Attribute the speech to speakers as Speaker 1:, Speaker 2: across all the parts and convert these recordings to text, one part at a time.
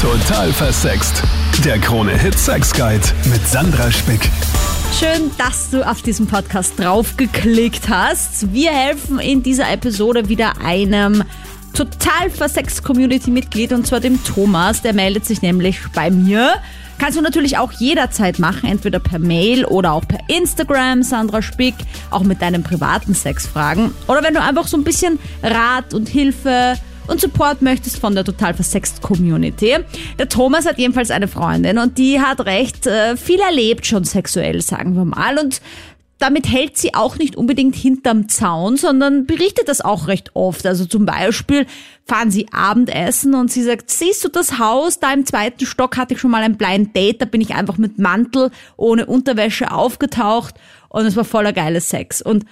Speaker 1: Total versext. Der Krone Hit Sex Guide mit Sandra Spick.
Speaker 2: Schön, dass du auf diesen Podcast draufgeklickt hast. Wir helfen in dieser Episode wieder einem total versext Community-Mitglied und zwar dem Thomas. Der meldet sich nämlich bei mir. Kannst du natürlich auch jederzeit machen, entweder per Mail oder auch per Instagram, Sandra Spick, auch mit deinen privaten Sexfragen. Oder wenn du einfach so ein bisschen Rat und Hilfe und Support möchtest von der total versext Community. Der Thomas hat jedenfalls eine Freundin und die hat recht äh, viel erlebt schon sexuell, sagen wir mal. Und damit hält sie auch nicht unbedingt hinterm Zaun, sondern berichtet das auch recht oft. Also zum Beispiel fahren sie Abendessen und sie sagt, siehst du das Haus, da im zweiten Stock hatte ich schon mal ein Blind Date, da bin ich einfach mit Mantel ohne Unterwäsche aufgetaucht und es war voller geiles Sex. Und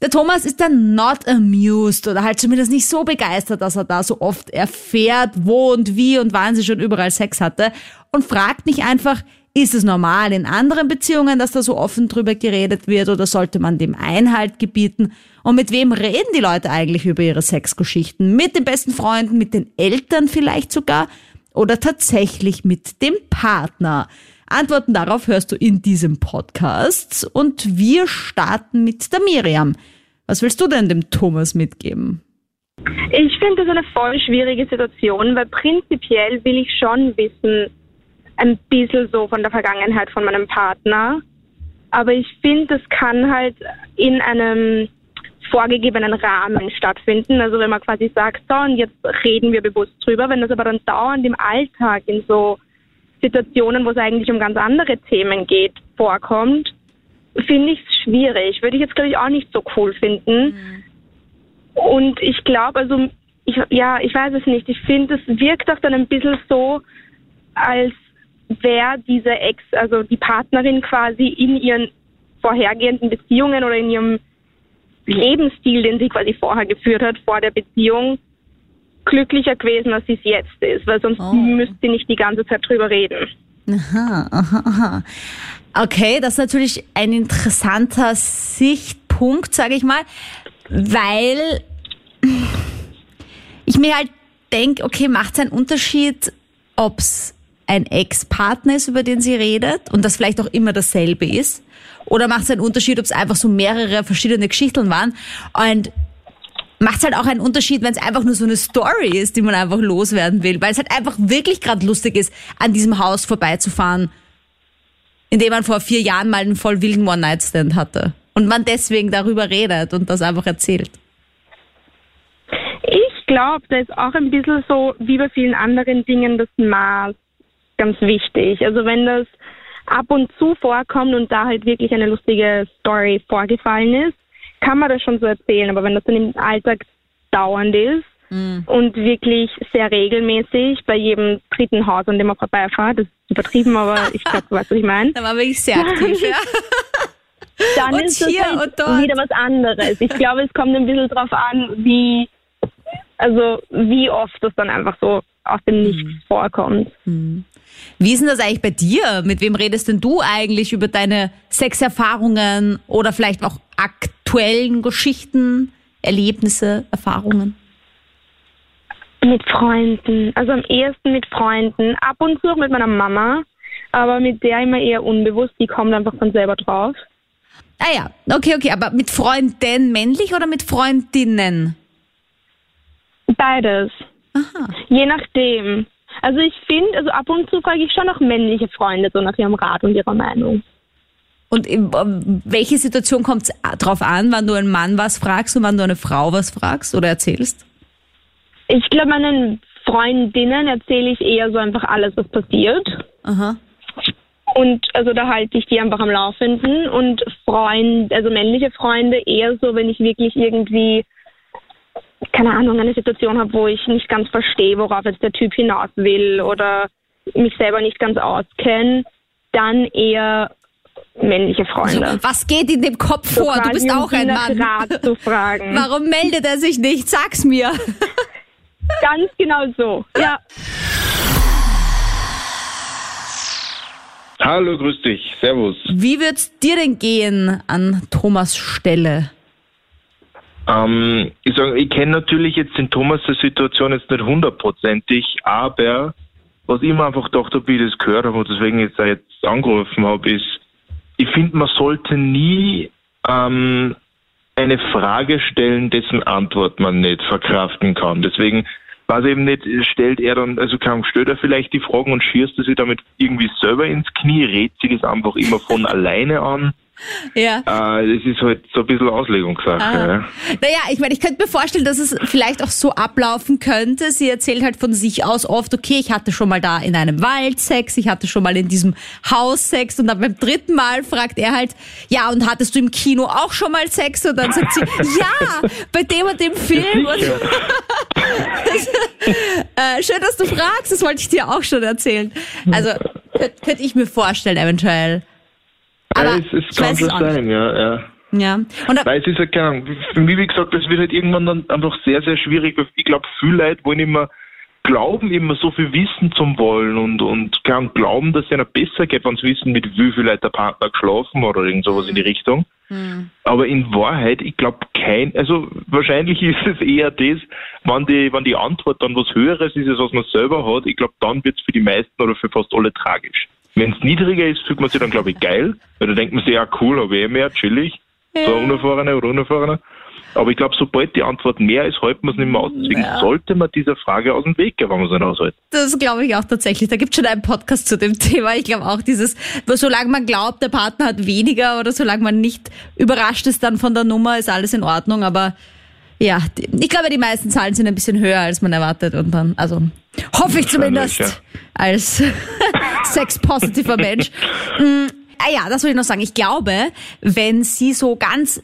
Speaker 2: der Thomas ist dann not amused oder halt zumindest nicht so begeistert, dass er da so oft erfährt, wo und wie und wann sie schon überall Sex hatte und fragt mich einfach, ist es normal in anderen Beziehungen, dass da so offen drüber geredet wird oder sollte man dem Einhalt gebieten? Und mit wem reden die Leute eigentlich über ihre Sexgeschichten? Mit den besten Freunden, mit den Eltern vielleicht sogar oder tatsächlich mit dem Partner? Antworten darauf hörst du in diesem Podcast und wir starten mit der Miriam. Was willst du denn dem Thomas mitgeben?
Speaker 3: Ich finde das eine voll schwierige Situation, weil prinzipiell will ich schon wissen, ein bisschen so von der Vergangenheit von meinem Partner. Aber ich finde, das kann halt in einem vorgegebenen Rahmen stattfinden. Also wenn man quasi sagt, so und jetzt reden wir bewusst drüber, wenn das aber dann dauernd im Alltag in so Situationen, wo es eigentlich um ganz andere Themen geht, vorkommt, finde ich es schwierig. Würde ich jetzt, glaube ich, auch nicht so cool finden. Mhm. Und ich glaube, also, ich, ja, ich weiß es nicht. Ich finde, es wirkt auch dann ein bisschen so, als wäre diese Ex, also die Partnerin quasi in ihren vorhergehenden Beziehungen oder in ihrem Lebensstil, den sie quasi vorher geführt hat, vor der Beziehung, glücklicher gewesen, als sie es jetzt ist, weil sonst oh. müsste sie nicht die ganze Zeit drüber reden.
Speaker 2: Aha, aha, aha. Okay, das ist natürlich ein interessanter Sichtpunkt, sage ich mal, weil ich mir halt denke, okay, macht es einen Unterschied, ob es ein Ex-Partner ist, über den sie redet und das vielleicht auch immer dasselbe ist? Oder macht es einen Unterschied, ob es einfach so mehrere verschiedene Geschichten waren? Und macht es halt auch einen Unterschied, wenn es einfach nur so eine Story ist, die man einfach loswerden will, weil es halt einfach wirklich gerade lustig ist, an diesem Haus vorbeizufahren, in dem man vor vier Jahren mal einen voll wilden One-Night-Stand hatte und man deswegen darüber redet und das einfach erzählt.
Speaker 3: Ich glaube, da ist auch ein bisschen so, wie bei vielen anderen Dingen, das Maß ganz wichtig. Also wenn das ab und zu vorkommt und da halt wirklich eine lustige Story vorgefallen ist, kann man das schon so erzählen, aber wenn das dann im Alltag dauernd ist mhm. und wirklich sehr regelmäßig bei jedem dritten Haus, an dem man vorbeifährt, das ist übertrieben, aber ich glaube, du weißt, was ich meine.
Speaker 2: Da war wirklich sehr aktiv, ja.
Speaker 3: Dann und ist hier halt wieder was anderes. Ich glaube, es kommt ein bisschen drauf an, wie, also wie oft das dann einfach so aus dem Nichts mhm. vorkommt.
Speaker 2: Mhm. Wie ist denn das eigentlich bei dir? Mit wem redest denn du eigentlich über deine Sexerfahrungen oder vielleicht auch aktuellen Geschichten, Erlebnisse, Erfahrungen?
Speaker 3: Mit Freunden, also am ehesten mit Freunden, ab und zu auch mit meiner Mama, aber mit der immer eher unbewusst, die kommt einfach von selber drauf.
Speaker 2: Ah ja, okay, okay, aber mit Freunden männlich oder mit Freundinnen?
Speaker 3: Beides. Aha. Je nachdem. Also ich finde, also ab und zu frage ich schon auch männliche Freunde so nach ihrem Rat und ihrer Meinung.
Speaker 2: Und in welche Situation kommt es drauf an, wann du einen Mann was fragst und wann du eine Frau was fragst oder erzählst?
Speaker 3: Ich glaube, meinen Freundinnen erzähle ich eher so einfach alles, was passiert. Aha. Und also da halte ich die einfach am Laufenden und Freund, also männliche Freunde eher so, wenn ich wirklich irgendwie keine Ahnung, eine Situation habe, wo ich nicht ganz verstehe, worauf jetzt der Typ hinaus will oder mich selber nicht ganz auskenne, dann eher männliche Freunde.
Speaker 2: Also, was geht in dem Kopf so vor? Du bist auch ein Mann.
Speaker 3: Rat zu fragen.
Speaker 2: Warum meldet er sich nicht? Sag's mir.
Speaker 3: Ganz genau so. Ja.
Speaker 4: Hallo, grüß dich. Servus.
Speaker 2: Wie wird's dir denn gehen an Thomas Stelle?
Speaker 4: Ähm, ich ich kenne natürlich jetzt den Thomas der Situation jetzt nicht hundertprozentig, aber was ich mir einfach gedacht habe, wie ich das gehört habe und deswegen jetzt, jetzt angerufen habe, ist, ich finde, man sollte nie ähm, eine Frage stellen, dessen Antwort man nicht verkraften kann. Deswegen ich eben nicht, stellt er dann, also kann, stellt er vielleicht die Fragen und schießt er sich damit irgendwie selber ins Knie, rät sich das einfach immer von alleine an.
Speaker 2: Ja.
Speaker 4: Äh, das ist halt so ein bisschen Auslegungssache.
Speaker 2: Ah.
Speaker 4: Ja.
Speaker 2: Naja, ich meine, ich könnte mir vorstellen, dass es vielleicht auch so ablaufen könnte. Sie erzählt halt von sich aus oft, okay, ich hatte schon mal da in einem Wald Sex, ich hatte schon mal in diesem Haus Sex und dann beim dritten Mal fragt er halt, ja, und hattest du im Kino auch schon mal Sex? Und dann sagt sie, ja, bei dem und dem Film. Und, äh, schön, dass du fragst, das wollte ich dir auch schon erzählen. Also, könnte könnt ich mir vorstellen, eventuell. Aber
Speaker 4: ja, es, es kann schon
Speaker 2: nicht.
Speaker 4: sein, ja, ja.
Speaker 2: Ja. Und
Speaker 4: Weil es ist halt, keine Ahnung, für mich, wie gesagt, das wird halt irgendwann dann einfach sehr, sehr schwierig. Ich glaube, viele Leute wollen immer, glauben immer so viel wissen zum Wollen und, und kann glauben, dass es ihnen besser geht, wenn sie wissen, mit wie viel Leute der Partner geschlafen hat oder irgend sowas in die Richtung. Aber in Wahrheit, ich glaube kein, also wahrscheinlich ist es eher das, wenn die, wenn die Antwort dann was Höheres ist, als was man selber hat, ich glaube, dann wird es für die meisten oder für fast alle tragisch. Wenn es niedriger ist, fühlt man sich dann, glaube ich, geil, weil da denkt man sich, ja cool, habe ich eh mehr, chillig, so ein Unerfahrener oder Unerfahrener. Aber ich glaube, sobald die Antwort mehr ist, hält man es nicht mehr aus. Deswegen sollte man dieser Frage aus dem Weg gehen, wenn man es nicht aushält.
Speaker 2: Das glaube ich auch tatsächlich. Da gibt schon einen Podcast zu dem Thema. Ich glaube auch dieses, solange man glaubt, der Partner hat weniger oder solange man nicht überrascht ist dann von der Nummer, ist alles in Ordnung. Aber ja, ich glaube, die meisten Zahlen sind ein bisschen höher, als man erwartet. Und dann, also hoffe ich zumindest als sexpositiver Mensch. Mm, ah ja, das wollte ich noch sagen. Ich glaube, wenn sie so ganz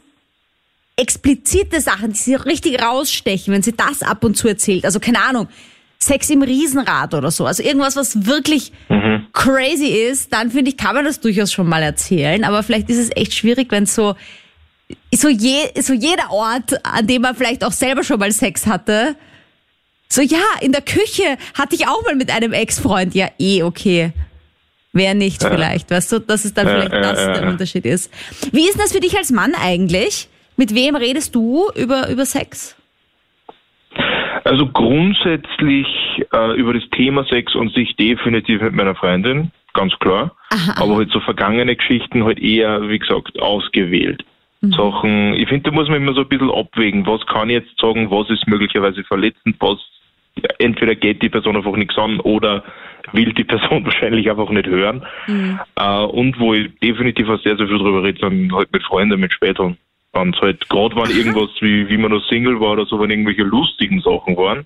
Speaker 2: explizite Sachen, die sie richtig rausstechen, wenn sie das ab und zu erzählt, also keine Ahnung, Sex im Riesenrad oder so, also irgendwas, was wirklich crazy ist, dann finde ich, kann man das durchaus schon mal erzählen, aber vielleicht ist es echt schwierig, wenn so so, je, so jeder Ort, an dem man vielleicht auch selber schon mal Sex hatte, so ja, in der Küche hatte ich auch mal mit einem Ex-Freund, ja eh, okay. Wer nicht vielleicht, weißt du, dass es dann
Speaker 4: Ja,
Speaker 2: vielleicht
Speaker 4: ja,
Speaker 2: das
Speaker 4: ja,
Speaker 2: der
Speaker 4: ja.
Speaker 2: Unterschied ist. Wie ist das für dich als Mann eigentlich? Mit wem redest du über, über Sex?
Speaker 4: Also grundsätzlich äh, über das Thema Sex und sich definitiv mit meiner Freundin, ganz klar. Aber halt so vergangene Geschichten halt eher, wie gesagt, ausgewählt. Sachen, ich finde, da muss man immer so ein bisschen abwägen, was kann ich jetzt sagen, was ist möglicherweise verletzend, was entweder geht die Person einfach nichts an oder will die Person wahrscheinlich einfach nicht hören. Äh, und wo ich definitiv auch sehr, sehr viel drüber rede, dann halt mit Freunden, mit späteren. Und halt gerade wenn irgendwas wie, wie man noch Single war oder so, wenn irgendwelche lustigen Sachen waren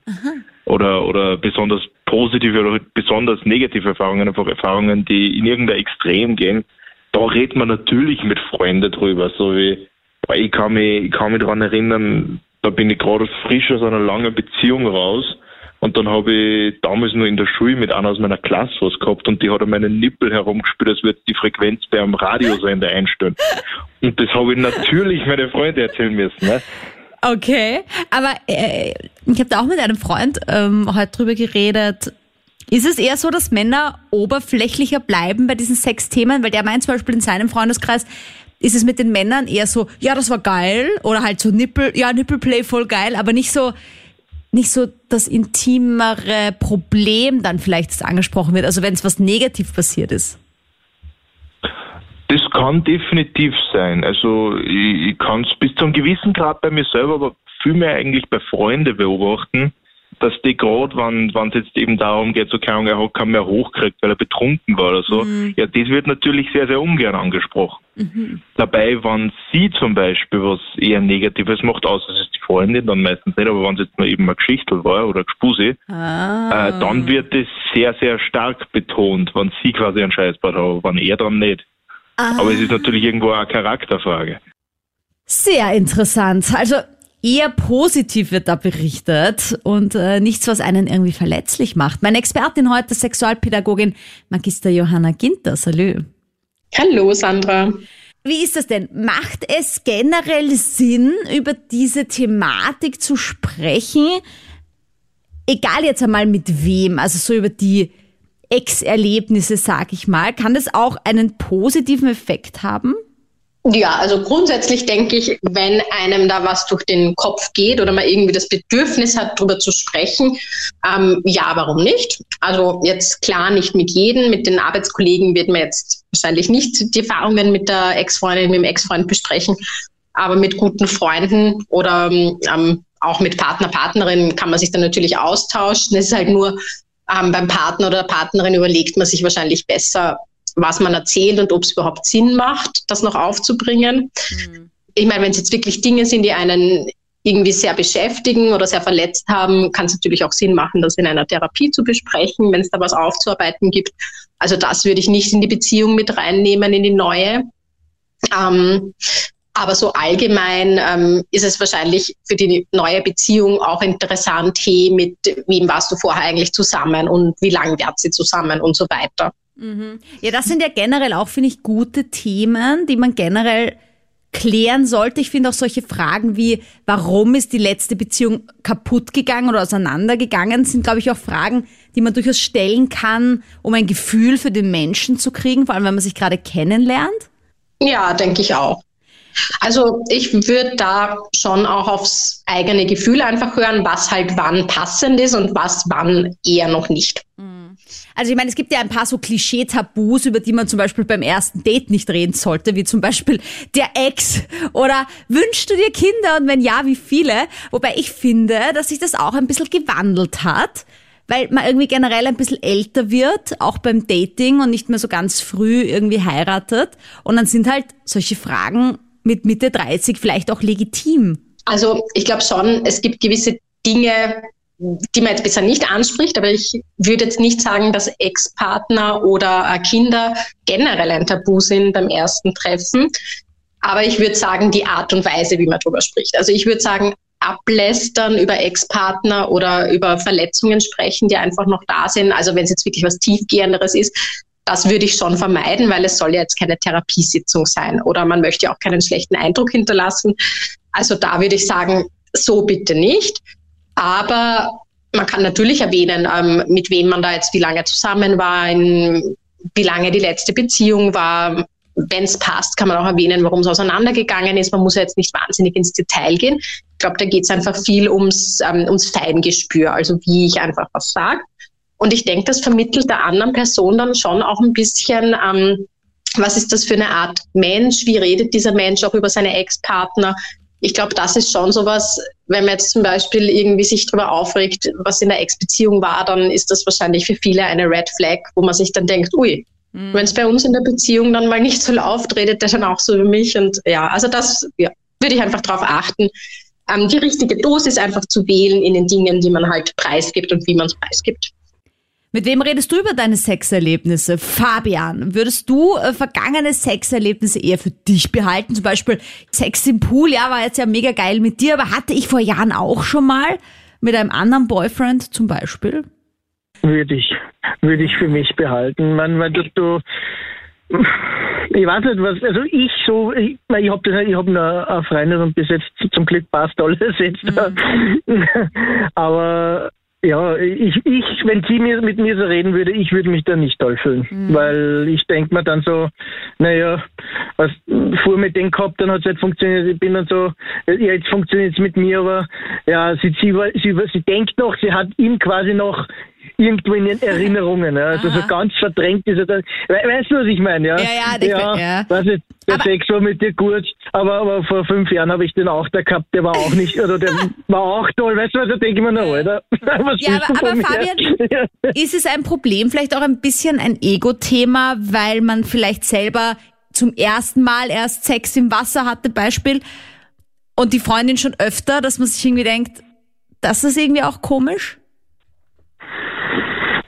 Speaker 4: oder, oder besonders positive oder halt besonders negative Erfahrungen, einfach Erfahrungen, die in irgendein Extrem gehen, da redet man natürlich mit Freunden drüber. So wie, ich kann mich, ich kann mich daran erinnern, da bin ich gerade frisch aus einer langen Beziehung raus und dann habe ich damals nur in der Schule mit einer aus meiner Klasse was gehabt und die hat an meinen Nippel herumgespielt, als würde die Frequenz bei einem Radiosender einstellen. Und das habe ich natürlich meine Freunde erzählen müssen. Ne?
Speaker 2: Okay, aber äh, ich habe da auch mit einem Freund ähm, heute drüber geredet. Ist es eher so, dass Männer oberflächlicher bleiben bei diesen Sexthemen? Weil der meint zum Beispiel in seinem Freundeskreis, ist es mit den Männern eher so, ja, das war geil, oder halt so Nippel, ja, Nippelplay voll geil, aber nicht so, nicht so das intimere Problem dann vielleicht angesprochen wird, also wenn es was negativ passiert ist.
Speaker 4: Das kann definitiv sein. Also ich, ich kann es bis zu einem gewissen Grad bei mir selber, aber vielmehr eigentlich bei Freunden beobachten, dass die gerade, wenn es jetzt eben darum geht, so keine Ahnung, er hat keinen mehr hochgekriegt, weil er betrunken war oder so, ja, das wird natürlich sehr, sehr ungern angesprochen. Dabei, wenn sie zum Beispiel was eher Negatives macht, außer es ist die Freundin, dann meistens nicht, aber wenn es jetzt nur eben eine Geschichte war oder Gespusi,
Speaker 2: Ah.
Speaker 4: äh, dann wird es sehr, sehr stark betont, wenn sie quasi einen Scheißbad hat, wenn er dann nicht. Aber es ist natürlich irgendwo eine Charakterfrage.
Speaker 2: Sehr interessant. Also eher positiv wird da berichtet und äh, nichts, was einen irgendwie verletzlich macht. Meine Expertin heute, Sexualpädagogin Magister Johanna Ginter. Salü.
Speaker 5: Hallo Sandra.
Speaker 2: Wie ist das denn? Macht es generell Sinn, über diese Thematik zu sprechen? Egal jetzt einmal mit wem, also so über die Ex-Erlebnisse, sag ich mal. Kann das auch einen positiven Effekt haben?
Speaker 5: Ja, also grundsätzlich denke ich, wenn einem da was durch den Kopf geht oder man irgendwie das Bedürfnis hat, darüber zu sprechen, ähm, ja, warum nicht? Also jetzt klar nicht mit jedem, mit den Arbeitskollegen wird man jetzt wahrscheinlich nicht die Erfahrungen mit der Ex-Freundin, mit dem Ex-Freund besprechen, aber mit guten Freunden oder ähm, auch mit Partner, Partnerin kann man sich dann natürlich austauschen. Es ist halt nur ähm, beim Partner oder der Partnerin überlegt man sich wahrscheinlich besser, was man erzählt und ob es überhaupt Sinn macht, das noch aufzubringen. Mhm. Ich meine, wenn es jetzt wirklich Dinge sind, die einen irgendwie sehr beschäftigen oder sehr verletzt haben, kann es natürlich auch Sinn machen, das in einer Therapie zu besprechen, wenn es da was aufzuarbeiten gibt. Also das würde ich nicht in die Beziehung mit reinnehmen, in die neue. Ähm, aber so allgemein ähm, ist es wahrscheinlich für die neue Beziehung auch interessant, hey, mit wem warst du vorher eigentlich zusammen und wie lange wärt sie zusammen und so weiter.
Speaker 2: Mhm. Ja, das sind ja generell auch, finde ich, gute Themen, die man generell klären sollte. Ich finde auch solche Fragen wie, warum ist die letzte Beziehung kaputt gegangen oder auseinandergegangen, sind, glaube ich, auch Fragen, die man durchaus stellen kann, um ein Gefühl für den Menschen zu kriegen, vor allem wenn man sich gerade kennenlernt.
Speaker 5: Ja, denke ich auch. Also ich würde da schon auch aufs eigene Gefühl einfach hören, was halt wann passend ist und was wann eher noch nicht.
Speaker 2: Mhm. Also ich meine, es gibt ja ein paar so Klischee-Tabus, über die man zum Beispiel beim ersten Date nicht reden sollte, wie zum Beispiel der Ex oder wünschst du dir Kinder und wenn ja, wie viele? Wobei ich finde, dass sich das auch ein bisschen gewandelt hat weil man irgendwie generell ein bisschen älter wird, auch beim Dating und nicht mehr so ganz früh irgendwie heiratet. Und dann sind halt solche Fragen mit Mitte 30 vielleicht auch legitim?
Speaker 5: Also ich glaube schon, es gibt gewisse Dinge, die man jetzt besser nicht anspricht, aber ich würde jetzt nicht sagen, dass Ex-Partner oder äh, Kinder generell ein Tabu sind beim ersten Treffen. Aber ich würde sagen, die Art und Weise, wie man darüber spricht. Also ich würde sagen, ablästern über Ex-Partner oder über Verletzungen sprechen, die einfach noch da sind. Also wenn es jetzt wirklich was Tiefgehenderes ist, das würde ich schon vermeiden, weil es soll ja jetzt keine Therapiesitzung sein oder man möchte ja auch keinen schlechten Eindruck hinterlassen. Also da würde ich sagen, so bitte nicht. Aber man kann natürlich erwähnen, ähm, mit wem man da jetzt wie lange zusammen war, in, wie lange die letzte Beziehung war. Wenn es passt, kann man auch erwähnen, warum es auseinandergegangen ist. Man muss ja jetzt nicht wahnsinnig ins Detail gehen. Ich glaube, da geht es einfach viel ums, ähm, ums Feingespür, also wie ich einfach was sage. Und ich denke, das vermittelt der anderen Person dann schon auch ein bisschen, ähm, was ist das für eine Art Mensch, wie redet dieser Mensch auch über seine Ex-Partner. Ich glaube, das ist schon sowas, wenn man jetzt zum Beispiel irgendwie sich darüber aufregt, was in der Ex-Beziehung war, dann ist das wahrscheinlich für viele eine Red Flag, wo man sich dann denkt, ui, mhm. wenn es bei uns in der Beziehung dann mal nicht so läuft, redet der dann auch so über mich. Und ja, also das ja, würde ich einfach darauf achten, ähm, die richtige Dosis einfach zu wählen in den Dingen, die man halt preisgibt und wie man es preisgibt.
Speaker 2: Mit wem redest du über deine Sexerlebnisse? Fabian, würdest du äh, vergangene Sexerlebnisse eher für dich behalten? Zum Beispiel Sex im Pool, ja, war jetzt ja mega geil mit dir, aber hatte ich vor Jahren auch schon mal mit einem anderen Boyfriend zum Beispiel?
Speaker 6: Würde ich, würde ich für mich behalten. Man, weil du, du ich weiß nicht, was, also ich so, ich, ich habe ich hab eine, eine Freundin und bis jetzt zum Glück passt alles jetzt. Mhm. Aber ja, ich, ich, wenn sie mir mit mir so reden würde, ich würde mich da nicht toll fühlen. Mhm. Weil ich denke mir dann so, naja, was fuhr mit denen gehabt, dann hat es nicht funktioniert, ich bin dann so, ja, jetzt funktioniert es mit mir, aber ja, sie, sie, sie, sie denkt noch, sie hat ihm quasi noch irgendwo in den Erinnerungen. Ja. Also so ganz verdrängt ist er dann. Weißt du, was ich meine? Ja,
Speaker 2: ja, ja, ja, ja.
Speaker 6: Weiß nicht, der aber, Sex war mit dir gut, aber, aber vor fünf Jahren habe ich den auch da gehabt, der war auch nicht, oder der war auch toll. Weißt du, da denke ich mir noch, Alter?
Speaker 2: Was ja, aber, aber Fabian, ist es ein Problem, vielleicht auch ein bisschen ein Ego-Thema, weil man vielleicht selber zum ersten Mal erst Sex im Wasser hatte, Beispiel, und die Freundin schon öfter, dass man sich irgendwie denkt, das ist irgendwie auch komisch?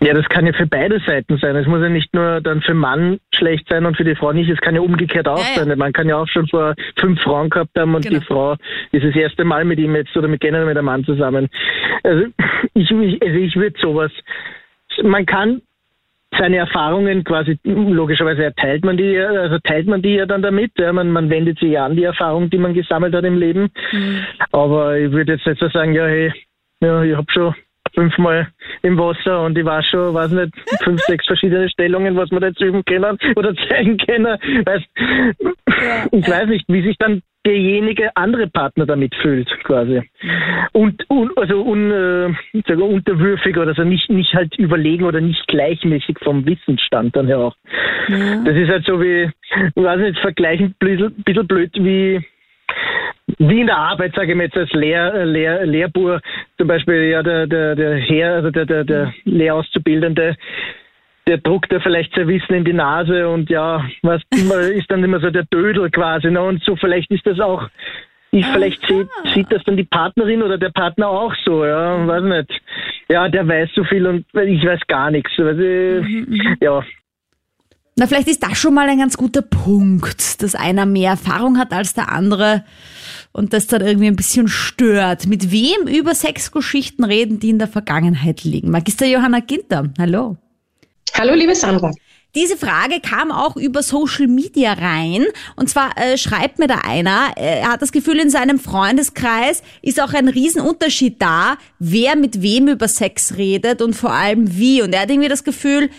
Speaker 6: Ja, das kann ja für beide Seiten sein. Es muss ja nicht nur dann für Mann schlecht sein und für die Frau nicht. Es kann ja umgekehrt auch ja, ja. sein. Man kann ja auch schon vor fünf Frauen gehabt haben und genau. die Frau ist das erste Mal mit ihm jetzt oder mit generell mit einem Mann zusammen. Also ich, also ich würde sowas. Man kann seine Erfahrungen quasi, logischerweise teilt man die, also teilt man die ja dann damit. Ja, man, man wendet sich ja an die Erfahrung, die man gesammelt hat im Leben. Mhm. Aber ich würde jetzt nicht so sagen, ja, hey, ja, ich habe schon fünfmal im Wasser und ich weiß schon, weiß nicht, fünf, sechs verschiedene Stellungen, was wir da jetzt üben können oder zeigen können. Weißt, ja. Ich weiß nicht, wie sich dann derjenige andere Partner damit fühlt, quasi. Und, und also un, äh, sage, unterwürfig oder so, nicht, nicht halt überlegen oder nicht gleichmäßig vom Wissensstand dann her auch. Ja. Das ist halt so wie, ich weiß nicht, vergleichen ein bisschen, bisschen blöd wie wie in der Arbeit, sage ich mal jetzt als Lehr, Lehr, Lehrbuhr, zum Beispiel ja der, der, der Herr, also der, der, der Lehrauszubildende, der druckt ja vielleicht sein Wissen in die Nase und ja, was ist dann immer so der Dödel quasi. Ne? Und so vielleicht ist das auch, ich vielleicht sieht, sieht das dann die Partnerin oder der Partner auch so, ja, weiß nicht. Ja, der weiß so viel und ich weiß gar nichts. Also, mhm, mhm. ja,
Speaker 2: na, vielleicht ist das schon mal ein ganz guter Punkt, dass einer mehr Erfahrung hat als der andere und das dann irgendwie ein bisschen stört. Mit wem über Sexgeschichten reden, die in der Vergangenheit liegen? Magister Johanna Ginter, hallo.
Speaker 5: Hallo, liebe Sandra.
Speaker 2: Diese Frage kam auch über Social Media rein. Und zwar äh, schreibt mir da einer, äh, er hat das Gefühl, in seinem Freundeskreis ist auch ein Riesenunterschied da, wer mit wem über Sex redet und vor allem wie. Und er hat irgendwie das Gefühl,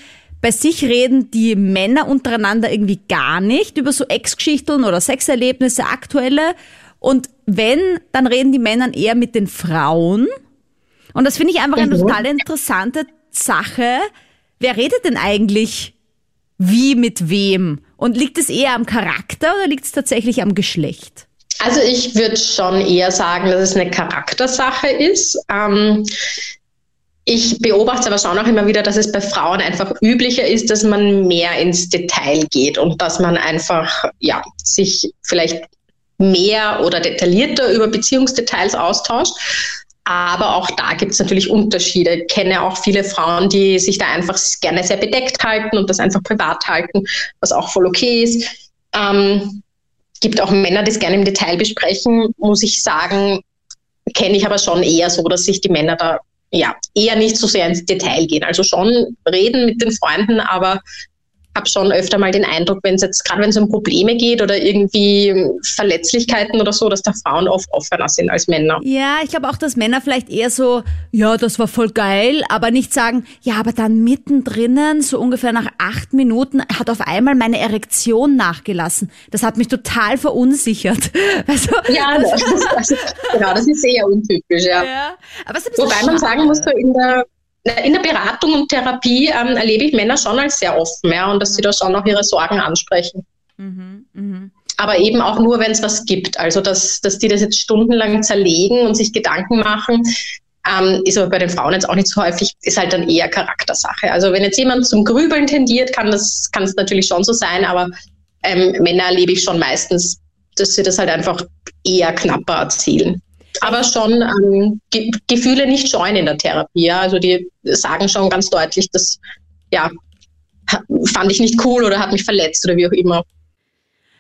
Speaker 2: bei sich reden die Männer untereinander irgendwie gar nicht über so Ex-Geschichten oder Sexerlebnisse, aktuelle. Und wenn, dann reden die Männer eher mit den Frauen. Und das finde ich einfach eine mhm. total interessante Sache. Wer redet denn eigentlich wie mit wem? Und liegt es eher am Charakter oder liegt es tatsächlich am Geschlecht?
Speaker 5: Also ich würde schon eher sagen, dass es eine Charaktersache ist. Ähm, ich beobachte aber schon auch immer wieder, dass es bei Frauen einfach üblicher ist, dass man mehr ins Detail geht und dass man einfach ja, sich vielleicht mehr oder detaillierter über Beziehungsdetails austauscht. Aber auch da gibt es natürlich Unterschiede. Ich kenne auch viele Frauen, die sich da einfach gerne sehr bedeckt halten und das einfach privat halten, was auch voll okay ist. Ähm, gibt auch Männer, die es gerne im Detail besprechen, muss ich sagen, kenne ich aber schon eher so, dass sich die Männer da ja, eher nicht so sehr ins Detail gehen. Also schon reden mit den Freunden, aber habe schon öfter mal den Eindruck, wenn es jetzt, gerade wenn es um Probleme geht oder irgendwie Verletzlichkeiten oder so, dass da Frauen oft offener sind als Männer.
Speaker 2: Ja, ich glaube auch, dass Männer vielleicht eher so, ja, das war voll geil, aber nicht sagen, ja, aber dann mittendrin, so ungefähr nach acht Minuten, hat auf einmal meine Erektion nachgelassen. Das hat mich total verunsichert.
Speaker 5: Also, ja, das, das, genau, das ist sehr untypisch, ja. ja aber Wobei man sagen muss, so in der in der Beratung und Therapie ähm, erlebe ich Männer schon als sehr offen, ja, und dass sie da schon auch ihre Sorgen ansprechen. Mhm, mh. Aber eben auch nur, wenn es was gibt. Also, dass, dass die das jetzt stundenlang zerlegen und sich Gedanken machen, ähm, ist aber bei den Frauen jetzt auch nicht so häufig, ist halt dann eher Charaktersache. Also, wenn jetzt jemand zum Grübeln tendiert, kann das kann es natürlich schon so sein, aber ähm, Männer erlebe ich schon meistens, dass sie das halt einfach eher knapper erzählen aber schon ähm, Ge Gefühle nicht scheuen in der Therapie. Ja? Also die sagen schon ganz deutlich, dass ja, fand ich nicht cool oder hat mich verletzt oder wie auch immer.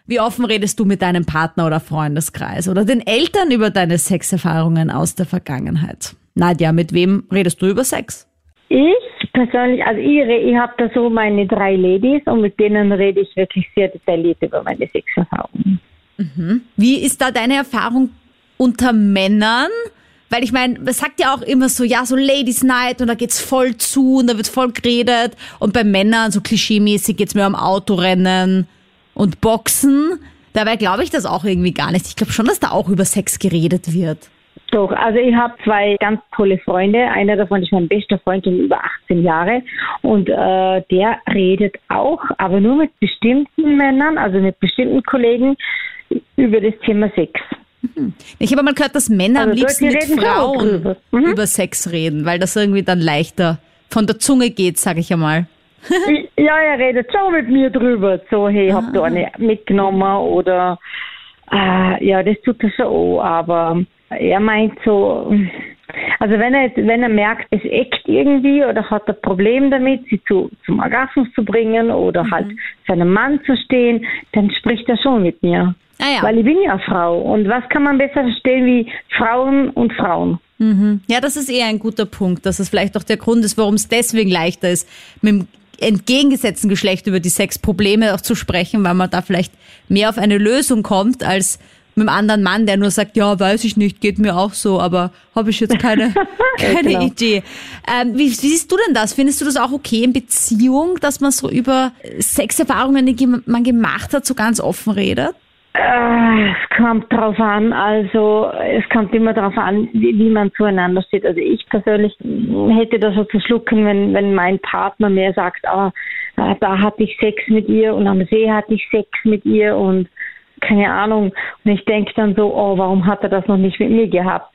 Speaker 2: Wie offen redest du mit deinem Partner oder Freundeskreis oder den Eltern über deine Sexerfahrungen aus der Vergangenheit? Nadja, mit wem redest du über Sex?
Speaker 7: Ich persönlich, also ich, ich habe da so meine drei Ladies und mit denen rede ich wirklich sehr detailliert über meine Sexerfahrungen.
Speaker 2: Mhm. Wie ist da deine Erfahrung unter Männern? Weil ich meine, man sagt ja auch immer so, ja, so Ladies Night und da geht's voll zu und da wird voll geredet. Und bei Männern, so klischeemäßig, geht's mehr um Autorennen und Boxen. Dabei glaube ich das auch irgendwie gar nicht. Ich glaube schon, dass da auch über Sex geredet wird.
Speaker 7: Doch, also ich habe zwei ganz tolle Freunde. Einer davon ist mein bester Freund schon über 18 Jahre und äh, der redet auch, aber nur mit bestimmten Männern, also mit bestimmten Kollegen über das Thema Sex.
Speaker 2: Mhm. Ich habe mal gehört, dass Männer also am liebsten mit Frauen mhm. über Sex reden, weil das irgendwie dann leichter von der Zunge geht, sage ich einmal.
Speaker 7: ja, er redet schon mit mir drüber. So, hey, ah. habt ihr eine mitgenommen oder äh, ja, das tut er schon auch, aber er meint so, also wenn er, wenn er merkt, es eckt irgendwie oder hat ein Problem damit, sie zu, zum Orgasmus zu bringen oder mhm. halt seinem Mann zu stehen, dann spricht er schon mit mir. Ah, ja. Weil ich bin ja Frau. Und was kann man besser verstehen wie Frauen und Frauen?
Speaker 2: Mhm. Ja, das ist eher ein guter Punkt, dass es vielleicht auch der Grund ist, warum es deswegen leichter ist, mit dem entgegengesetzten Geschlecht über die Sexprobleme auch zu sprechen, weil man da vielleicht mehr auf eine Lösung kommt, als mit einem anderen Mann, der nur sagt, ja, weiß ich nicht, geht mir auch so, aber habe ich jetzt keine, keine
Speaker 7: genau.
Speaker 2: Idee. Ähm, wie, wie siehst du denn das? Findest du das auch okay in Beziehung, dass man so über Sexerfahrungen, die man gemacht hat, so ganz offen redet?
Speaker 7: Äh, es kommt drauf an, also es kommt immer darauf an, wie, wie man zueinander steht. Also ich persönlich hätte das so zu schlucken, wenn, wenn mein Partner mir sagt, ah, äh, da hatte ich Sex mit ihr und am See hatte ich Sex mit ihr und keine Ahnung. Und ich denke dann so, oh, warum hat er das noch nicht mit mir gehabt?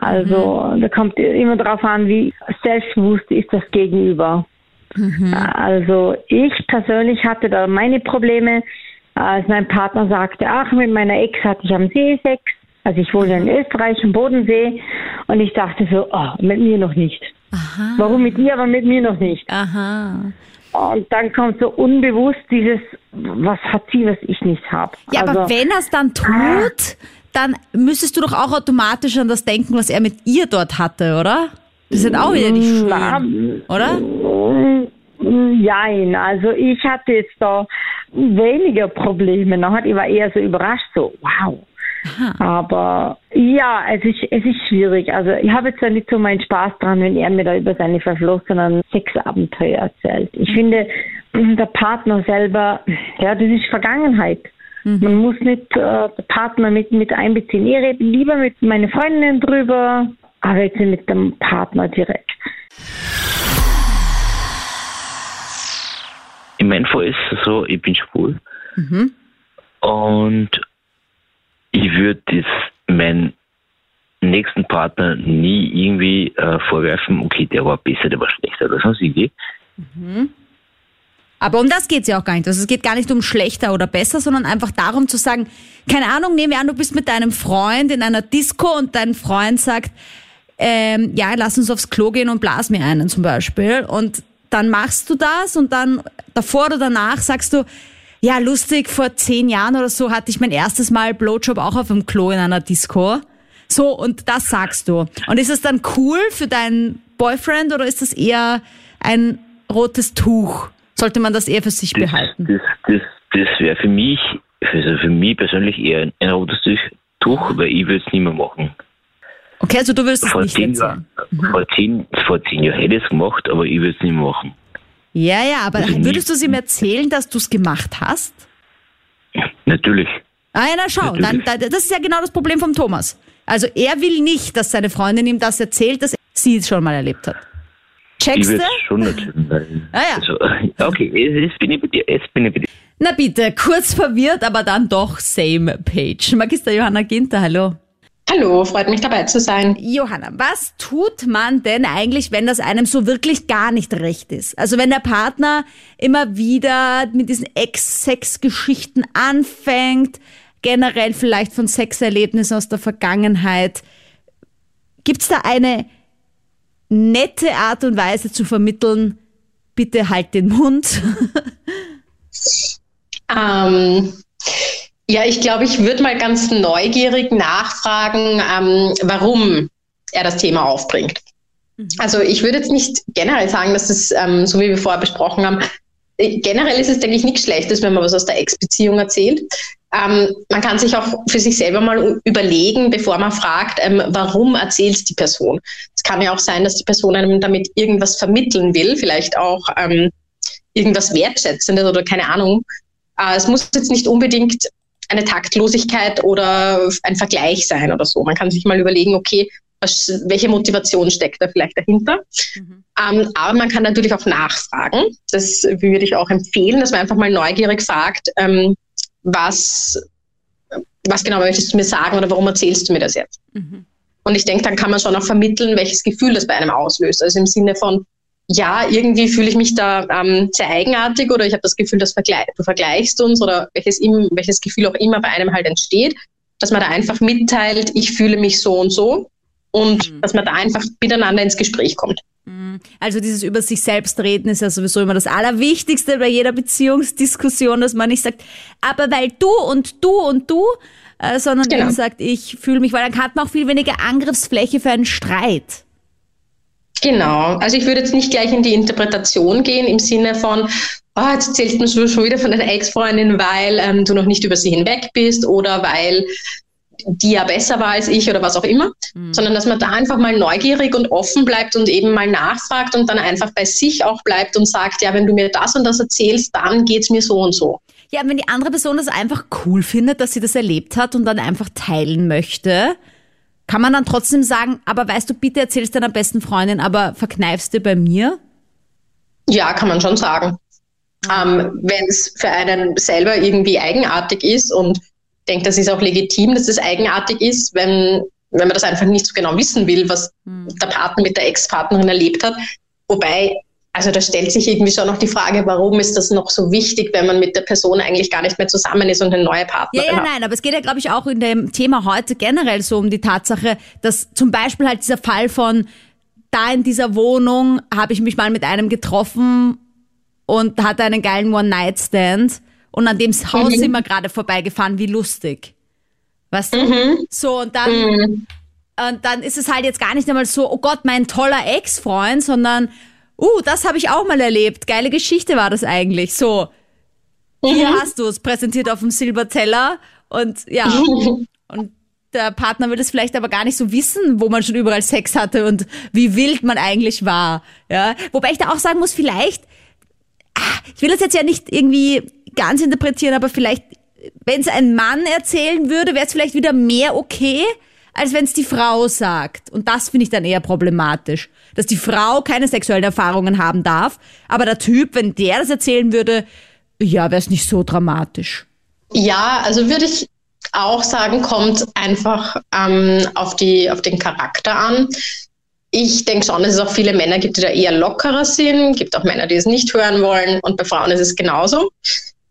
Speaker 7: Also mhm. da kommt immer darauf an, wie selbstbewusst ist das Gegenüber. Mhm. Also ich persönlich hatte da meine Probleme als mein Partner sagte, ach, mit meiner Ex hatte ich am See Sex. Also ich wohne in Österreich am Bodensee und ich dachte so, oh, mit mir noch nicht. Aha. Warum mit ihr, aber mit mir noch nicht.
Speaker 2: Aha.
Speaker 7: Und dann kommt so unbewusst dieses, was hat sie, was ich nicht habe.
Speaker 2: Ja, also, aber wenn er es dann tut, dann müsstest du doch auch automatisch an das denken, was er mit ihr dort hatte, oder? Das ist auch wieder nicht schön, oder?
Speaker 7: Nein, also ich hatte jetzt da weniger Probleme. Nachher ich war eher so überrascht, so wow. Aha. Aber ja, es ist, es ist schwierig. Also ich habe jetzt nicht so meinen Spaß dran, wenn er mir da über seine verflossenen Sexabenteuer erzählt. Ich finde, der Partner selber, ja, das ist Vergangenheit. Mhm. Man muss nicht äh, Partner mit, mit einbeziehen. Ich rede lieber mit meinen Freundinnen drüber, aber jetzt nicht mit dem Partner direkt.
Speaker 8: In meinem Fall ist es so, ich bin schwul. Mhm. Und ich würde das meinen nächsten Partner nie irgendwie äh, vorwerfen, okay, der war besser, der war schlechter oder sonst irgendwie.
Speaker 2: Mhm. Aber um das geht es ja auch gar nicht. Also es geht gar nicht um schlechter oder besser, sondern einfach darum zu sagen, keine Ahnung, nehmen wir an, du bist mit deinem Freund in einer Disco und dein Freund sagt, ähm, ja, lass uns aufs Klo gehen und blas mir einen zum Beispiel. Und dann machst du das und dann davor oder danach sagst du, ja, lustig, vor zehn Jahren oder so hatte ich mein erstes Mal Blowjob auch auf dem Klo in einer Disco. So, und das sagst du. Und ist es dann cool für deinen Boyfriend oder ist das eher ein rotes Tuch? Sollte man das eher für sich
Speaker 8: das,
Speaker 2: behalten?
Speaker 8: Das, das, das wäre für mich, also für mich persönlich eher ein, ein rotes Tuch, weil ich würde es nicht mehr machen.
Speaker 2: Okay, also du willst es
Speaker 8: vor
Speaker 2: nicht
Speaker 8: zehn
Speaker 2: erzählen.
Speaker 8: Mhm. Vor, zehn, vor zehn Jahren hätte ich es gemacht, aber ich würde es nicht machen.
Speaker 2: Ja, ja, aber also würdest du es ihm erzählen, dass du es gemacht hast?
Speaker 8: Natürlich.
Speaker 2: Ah ja, na schau, dann, das ist ja genau das Problem vom Thomas. Also er will nicht, dass seine Freundin ihm das erzählt, dass sie es schon mal erlebt hat. Checkst
Speaker 8: ich
Speaker 2: du?
Speaker 8: schon erzählen.
Speaker 2: ah, ja.
Speaker 8: Also, okay, jetzt bin ich bei dir, jetzt bin ich bei dir.
Speaker 2: Na bitte, kurz verwirrt, aber dann doch same page. Magister Johanna Ginter, hallo.
Speaker 5: Hallo, freut mich dabei zu sein.
Speaker 2: Johanna, was tut man denn eigentlich, wenn das einem so wirklich gar nicht recht ist? Also wenn der Partner immer wieder mit diesen Ex-Sex-Geschichten anfängt, generell vielleicht von Sexerlebnissen aus der Vergangenheit. Gibt es da eine nette Art und Weise zu vermitteln, bitte halt den Mund?
Speaker 5: ähm, ja, ich glaube, ich würde mal ganz neugierig nachfragen, ähm, warum er das Thema aufbringt. Mhm. Also ich würde jetzt nicht generell sagen, dass es, ähm, so wie wir vorher besprochen haben, äh, generell ist es, denke ich, nichts Schlechtes, wenn man was aus der Ex-Beziehung erzählt. Ähm, man kann sich auch für sich selber mal überlegen, bevor man fragt, ähm, warum erzählt die Person. Es kann ja auch sein, dass die Person einem damit irgendwas vermitteln will, vielleicht auch ähm, irgendwas Wertschätzendes oder keine Ahnung. Äh, es muss jetzt nicht unbedingt eine Taktlosigkeit oder ein Vergleich sein oder so. Man kann sich mal überlegen, okay, was, welche Motivation steckt da vielleicht dahinter. Mhm. Ähm, aber man kann natürlich auch nachfragen. Das würde ich auch empfehlen, dass man einfach mal neugierig fragt, ähm, was, was genau möchtest du mir sagen oder warum erzählst du mir das jetzt? Mhm. Und ich denke, dann kann man schon auch vermitteln, welches Gefühl das bei einem auslöst. Also im Sinne von, ja, irgendwie fühle ich mich da ähm, sehr eigenartig oder ich habe das Gefühl, dass du vergleichst uns oder welches, im, welches Gefühl auch immer bei einem halt entsteht, dass man da einfach mitteilt, ich fühle mich so und so und mhm. dass man da einfach miteinander ins Gespräch kommt.
Speaker 2: Mhm. Also dieses über sich selbst reden ist ja sowieso immer das Allerwichtigste bei jeder Beziehungsdiskussion, dass man nicht sagt, aber weil du und du und du, äh, sondern genau. sagt, ich fühle mich, weil dann hat man auch viel weniger Angriffsfläche für einen Streit.
Speaker 5: Genau. Also ich würde jetzt nicht gleich in die Interpretation gehen im Sinne von, oh, jetzt erzählst du schon wieder von deiner Ex-Freundin, weil ähm, du noch nicht über sie hinweg bist oder weil die ja besser war als ich oder was auch immer, mhm. sondern dass man da einfach mal neugierig und offen bleibt und eben mal nachfragt und dann einfach bei sich auch bleibt und sagt, ja, wenn du mir das und das erzählst, dann geht's mir so und so.
Speaker 2: Ja, wenn die andere Person das einfach cool findet, dass sie das erlebt hat und dann einfach teilen möchte, kann man dann trotzdem sagen, aber weißt du, bitte erzählst deiner besten Freundin, aber verkneifst du bei mir?
Speaker 5: Ja, kann man schon sagen. Ähm, wenn es für einen selber irgendwie eigenartig ist und denkt, das ist auch legitim, dass es eigenartig ist, wenn, wenn man das einfach nicht so genau wissen will, was mhm. der Partner mit der Ex-Partnerin erlebt hat. Wobei, also da stellt sich irgendwie schon noch die Frage, warum ist das noch so wichtig, wenn man mit der Person eigentlich gar nicht mehr zusammen ist und eine neue Partnerin
Speaker 2: Ja, ja,
Speaker 5: hat.
Speaker 2: nein, aber es geht ja, glaube ich, auch in dem Thema heute generell so um die Tatsache, dass zum Beispiel halt dieser Fall von da in dieser Wohnung habe ich mich mal mit einem getroffen und hatte einen geilen One-Night-Stand und an dem Haus mhm. sind wir gerade vorbeigefahren, wie lustig. Weißt du? Mhm. So, und dann, mhm. und dann ist es halt jetzt gar nicht einmal so, oh Gott, mein toller Ex-Freund, sondern, uh, das habe ich auch mal erlebt. Geile Geschichte war das eigentlich. So, hier mhm. hast du es, präsentiert auf dem Silberteller und ja. und der Partner will es vielleicht aber gar nicht so wissen, wo man schon überall Sex hatte und wie wild man eigentlich war. Ja, wobei ich da auch sagen muss, vielleicht, ah, ich will das jetzt ja nicht irgendwie ganz interpretieren, aber vielleicht, wenn es ein Mann erzählen würde, wäre es vielleicht wieder mehr okay, als wenn es die Frau sagt. Und das finde ich dann eher problematisch, dass die Frau keine sexuellen Erfahrungen haben darf, aber der Typ, wenn der das erzählen würde, ja, wäre es nicht so dramatisch.
Speaker 5: Ja, also würde ich auch sagen, kommt einfach ähm, auf, die, auf den Charakter an. Ich denke schon, dass es auch viele Männer gibt, die da eher lockerer sind. gibt auch Männer, die es nicht hören wollen. Und bei Frauen ist es genauso.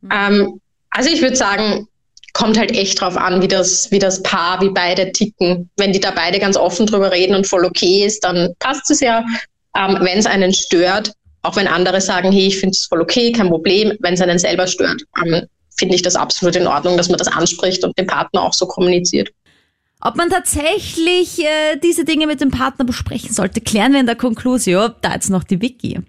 Speaker 5: Mhm. Ähm, also ich würde sagen, kommt halt echt drauf an, wie das, wie das Paar, wie beide ticken. Wenn die da beide ganz offen drüber reden und voll okay ist, dann passt es ja. Ähm, wenn es einen stört, auch wenn andere sagen, hey, ich finde es voll okay, kein Problem, wenn es einen selber stört, ähm, finde ich das absolut in Ordnung, dass man das anspricht und dem Partner auch so kommuniziert.
Speaker 2: Ob man tatsächlich äh, diese Dinge mit dem Partner besprechen sollte, klären wir in der Konklusion. Da jetzt noch die Wiki.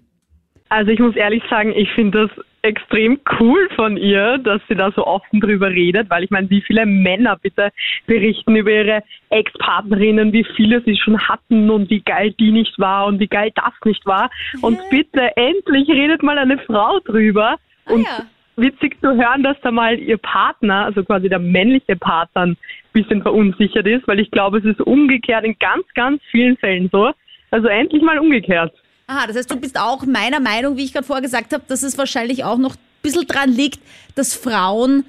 Speaker 9: Also ich muss ehrlich sagen, ich finde das extrem cool von ihr, dass sie da so offen drüber redet, weil ich meine, wie viele Männer bitte berichten über ihre Ex-Partnerinnen, wie viele sie schon hatten und wie geil die nicht war und wie geil das nicht war. Und bitte endlich redet mal eine Frau drüber. Ah, und ja witzig zu hören, dass da mal ihr Partner, also quasi der männliche Partner, ein bisschen verunsichert ist, weil ich glaube, es ist umgekehrt in ganz, ganz vielen Fällen so. Also endlich mal umgekehrt.
Speaker 2: Aha, das heißt, du bist auch meiner Meinung, wie ich gerade vorher gesagt habe, dass es wahrscheinlich auch noch ein bisschen dran liegt, dass Frauen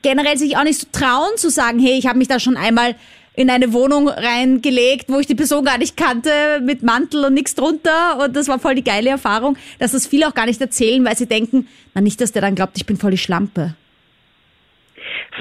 Speaker 2: generell sich auch nicht so trauen zu sagen, hey, ich habe mich da schon einmal in eine Wohnung reingelegt, wo ich die Person gar nicht kannte, mit Mantel und nichts drunter. Und das war voll die geile Erfahrung, dass das viele auch gar nicht erzählen, weil sie denken, na nicht, dass der dann glaubt, ich bin voll die Schlampe.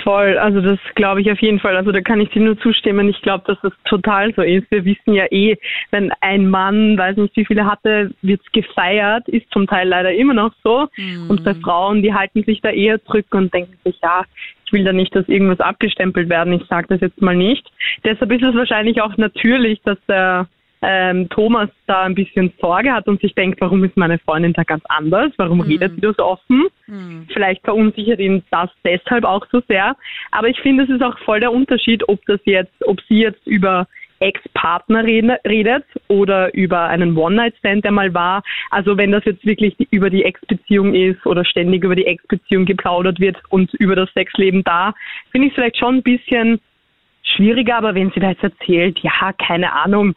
Speaker 9: Voll, also das glaube ich auf jeden Fall. Also da kann ich dir nur zustimmen. Ich glaube, dass das total so ist. Wir wissen ja eh, wenn ein Mann, weiß nicht wie viele hatte, wird es gefeiert, ist zum Teil leider immer noch so. Mhm. Und bei Frauen, die halten sich da eher zurück und denken sich, ja, ich will da nicht, dass irgendwas abgestempelt werden. Ich sage das jetzt mal nicht. Deshalb ist es wahrscheinlich auch natürlich, dass der ähm, Thomas da ein bisschen Sorge hat und sich denkt, warum ist meine Freundin da ganz anders? Warum mhm. redet sie das offen? Mhm. Vielleicht verunsichert ihn das deshalb auch so sehr. Aber ich finde, es ist auch voll der Unterschied, ob das jetzt, ob sie jetzt über Ex-Partner redet oder über einen One-Night-Stand, der mal war. Also wenn das jetzt wirklich über die Ex-Beziehung ist oder ständig über die Ex-Beziehung geplaudert wird und über das Sexleben da, finde ich es vielleicht schon ein bisschen schwieriger, aber wenn sie da jetzt erzählt, ja, keine Ahnung,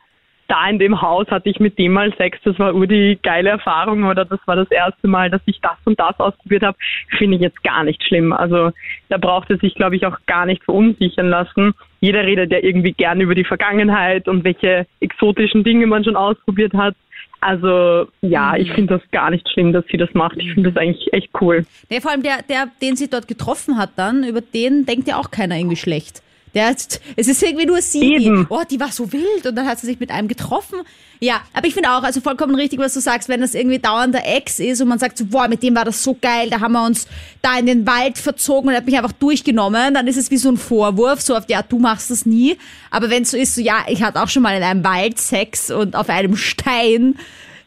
Speaker 9: da in dem Haus hatte ich mit dem mal Sex, das war ur die geile Erfahrung oder das war das erste Mal, dass ich das und das ausprobiert habe, finde ich jetzt gar nicht schlimm. Also da braucht es sich, glaube ich, auch gar nicht verunsichern lassen. Jeder redet ja irgendwie gern über die Vergangenheit und welche exotischen Dinge man schon ausprobiert hat. Also ja, ich mhm. finde das gar nicht schlimm, dass sie das macht. Ich finde das eigentlich echt cool.
Speaker 2: Ja, vor allem der, der, den sie dort getroffen hat dann, über den denkt ja auch keiner irgendwie schlecht. Der hat, es ist irgendwie nur sie, die, oh, die war so wild und dann hat sie sich mit einem getroffen. Ja, aber ich finde auch, also vollkommen richtig, was du sagst, wenn das irgendwie dauernder Ex ist und man sagt so, boah, mit dem war das so geil, da haben wir uns da in den Wald verzogen und er hat mich einfach durchgenommen, dann ist es wie so ein Vorwurf, so auf die Art, du machst das nie. Aber wenn es so ist, so, ja, ich hatte auch schon mal in einem Wald Sex und auf einem Stein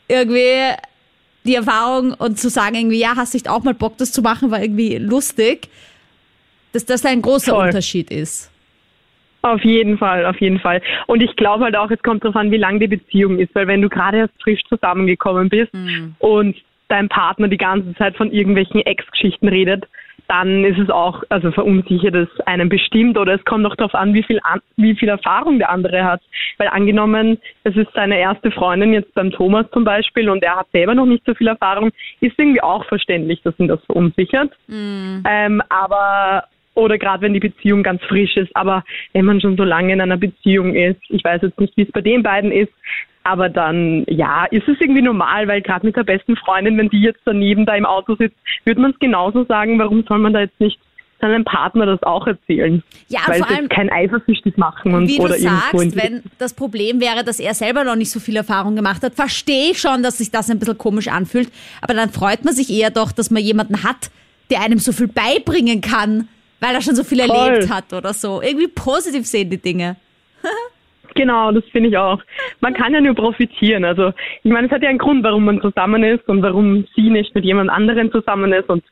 Speaker 2: irgendwie die Erfahrung und zu sagen irgendwie, ja, hast du auch mal Bock, das zu machen, war irgendwie lustig, dass das ein großer Voll. Unterschied ist.
Speaker 9: Auf jeden Fall, auf jeden Fall. Und ich glaube halt auch, es kommt darauf an, wie lang die Beziehung ist, weil wenn du gerade erst frisch zusammengekommen bist mhm. und dein Partner die ganze Zeit von irgendwelchen Ex-Geschichten redet, dann ist es auch, also verunsichert es einen bestimmt oder es kommt auch darauf an, wie viel, an, wie viel Erfahrung der andere hat. Weil angenommen, es ist seine erste Freundin jetzt beim Thomas zum Beispiel und er hat selber noch nicht so viel Erfahrung, ist irgendwie auch verständlich, dass ihn das verunsichert. Mhm. Ähm, aber oder gerade wenn die Beziehung ganz frisch ist. Aber wenn man schon so lange in einer Beziehung ist, ich weiß jetzt nicht, wie es bei den beiden ist, aber dann, ja, ist es irgendwie normal, weil gerade mit der besten Freundin, wenn die jetzt daneben da im Auto sitzt, würde man es genauso sagen, warum soll man da jetzt nicht seinem Partner das auch erzählen.
Speaker 2: Ja,
Speaker 9: weil
Speaker 2: vor allem
Speaker 9: kein eifersüchtig machen und
Speaker 2: wie
Speaker 9: oder
Speaker 2: du sagst, wenn das Problem wäre, dass er selber noch nicht so viel Erfahrung gemacht hat, verstehe ich schon, dass sich das ein bisschen komisch anfühlt, aber dann freut man sich eher doch, dass man jemanden hat, der einem so viel beibringen kann, weil er schon so viel Voll. erlebt hat oder so. Irgendwie positiv sehen die Dinge.
Speaker 9: Genau, das finde ich auch. Man kann ja nur profitieren. Also ich meine, es hat ja einen Grund, warum man zusammen ist und warum sie nicht mit jemand anderem zusammen ist. Und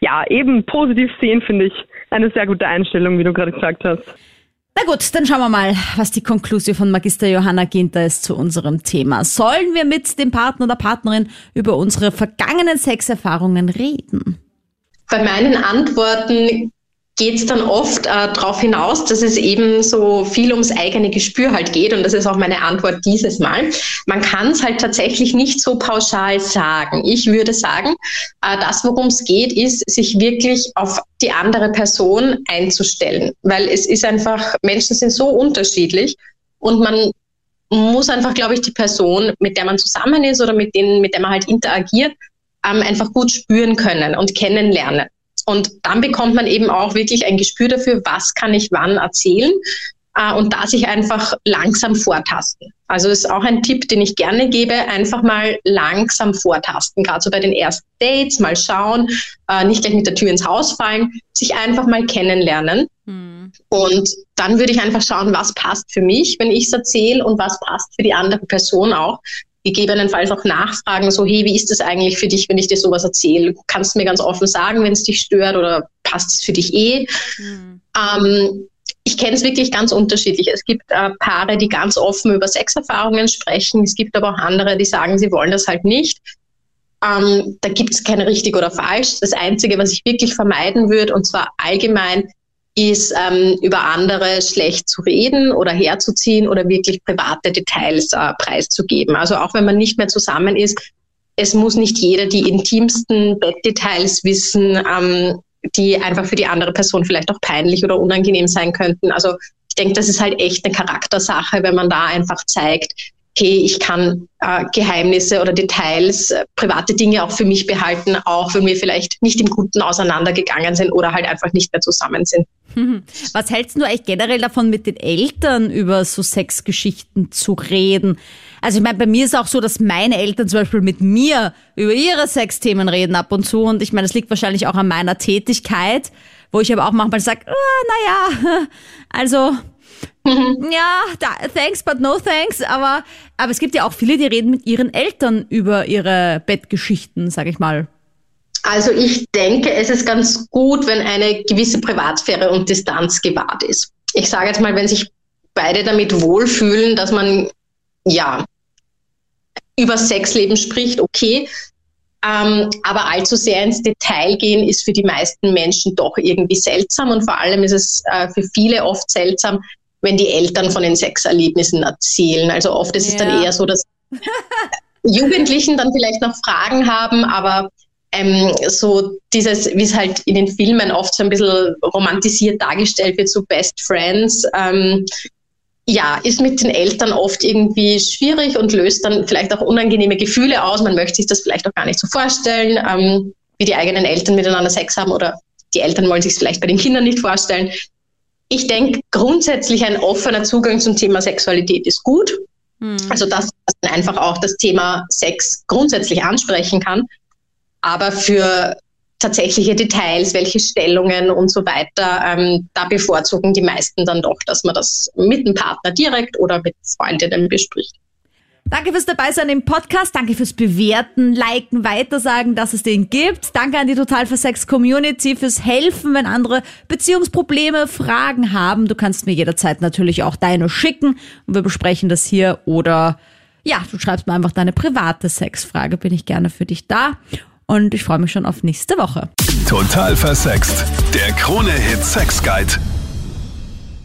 Speaker 9: ja, eben positiv sehen finde ich eine sehr gute Einstellung, wie du gerade gesagt hast.
Speaker 2: Na gut, dann schauen wir mal, was die Konklusion von Magister Johanna Ginter ist zu unserem Thema. Sollen wir mit dem Partner oder Partnerin über unsere vergangenen Sexerfahrungen reden?
Speaker 5: Bei meinen Antworten geht es dann oft äh, darauf hinaus, dass es eben so viel ums eigene Gespür halt geht. Und das ist auch meine Antwort dieses Mal. Man kann es halt tatsächlich nicht so pauschal sagen. Ich würde sagen, äh, das, worum es geht, ist, sich wirklich auf die andere Person einzustellen. Weil es ist einfach, Menschen sind so unterschiedlich und man muss einfach, glaube ich, die Person, mit der man zusammen ist oder mit denen, mit der man halt interagiert, ähm, einfach gut spüren können und kennenlernen. Und dann bekommt man eben auch wirklich ein Gespür dafür, was kann ich wann erzählen äh, und da sich einfach langsam vortasten. Also ist auch ein Tipp, den ich gerne gebe, einfach mal langsam vortasten, gerade so bei den ersten Dates, mal schauen, äh, nicht gleich mit der Tür ins Haus fallen, sich einfach mal kennenlernen. Mhm. Und dann würde ich einfach schauen, was passt für mich, wenn ich es erzähle und was passt für die andere Person auch gegebenenfalls auch nachfragen, so, hey, wie ist das eigentlich für dich, wenn ich dir sowas erzähle? Kannst du mir ganz offen sagen, wenn es dich stört oder passt es für dich eh? Mhm. Ähm, ich kenne es wirklich ganz unterschiedlich. Es gibt äh, Paare, die ganz offen über Sexerfahrungen sprechen. Es gibt aber auch andere, die sagen, sie wollen das halt nicht. Ähm, da gibt es kein richtig oder falsch. Das Einzige, was ich wirklich vermeiden würde, und zwar allgemein, ist, ähm, über andere schlecht zu reden oder herzuziehen oder wirklich private Details äh, preiszugeben. Also auch wenn man nicht mehr zusammen ist, es muss nicht jeder die intimsten Bettdetails wissen, ähm, die einfach für die andere Person vielleicht auch peinlich oder unangenehm sein könnten. Also ich denke, das ist halt echt eine Charaktersache, wenn man da einfach zeigt, hey, ich kann äh, Geheimnisse oder Details, äh, private Dinge auch für mich behalten, auch wenn wir vielleicht nicht im Guten auseinandergegangen sind oder halt einfach nicht mehr zusammen sind.
Speaker 2: Was hältst du eigentlich generell davon, mit den Eltern über so Sexgeschichten zu reden? Also ich meine, bei mir ist auch so, dass meine Eltern zum Beispiel mit mir über ihre Sexthemen reden ab und zu. Und ich meine, das liegt wahrscheinlich auch an meiner Tätigkeit, wo ich aber auch manchmal sage, ah, naja, also ja, da, thanks, but no thanks. Aber, aber es gibt ja auch viele, die reden mit ihren Eltern über ihre Bettgeschichten, sag ich mal.
Speaker 5: Also ich denke, es ist ganz gut, wenn eine gewisse Privatsphäre und Distanz gewahrt ist. Ich sage jetzt mal, wenn sich beide damit wohlfühlen, dass man ja über Sexleben spricht, okay. Ähm, aber allzu sehr ins Detail gehen ist für die meisten Menschen doch irgendwie seltsam und vor allem ist es äh, für viele oft seltsam, wenn die Eltern von den Sexerlebnissen erzählen. Also oft ist ja. es dann eher so, dass Jugendlichen dann vielleicht noch Fragen haben, aber ähm, so dieses, wie es halt in den Filmen oft so ein bisschen romantisiert dargestellt wird, so Best Friends, ähm, ja, ist mit den Eltern oft irgendwie schwierig und löst dann vielleicht auch unangenehme Gefühle aus. Man möchte sich das vielleicht auch gar nicht so vorstellen, ähm, wie die eigenen Eltern miteinander Sex haben oder die Eltern wollen sich es vielleicht bei den Kindern nicht vorstellen. Ich denke, grundsätzlich ein offener Zugang zum Thema Sexualität ist gut. Mhm. Also, dass man einfach auch das Thema Sex grundsätzlich ansprechen kann. Aber für tatsächliche Details, welche Stellungen und so weiter, ähm, da bevorzugen die meisten dann doch, dass man das mit dem Partner direkt oder mit Freundinnen bespricht.
Speaker 2: Danke fürs Dabeisein im Podcast. Danke fürs Bewerten, Liken, Weitersagen, dass es den gibt. Danke an die Total für Sex Community fürs Helfen, wenn andere Beziehungsprobleme, Fragen haben. Du kannst mir jederzeit natürlich auch deine schicken und wir besprechen das hier oder ja, du schreibst mir einfach deine private Sexfrage. Bin ich gerne für dich da. Und ich freue mich schon auf nächste Woche.
Speaker 1: Total versext. Der Krone-Hit Sex Guide.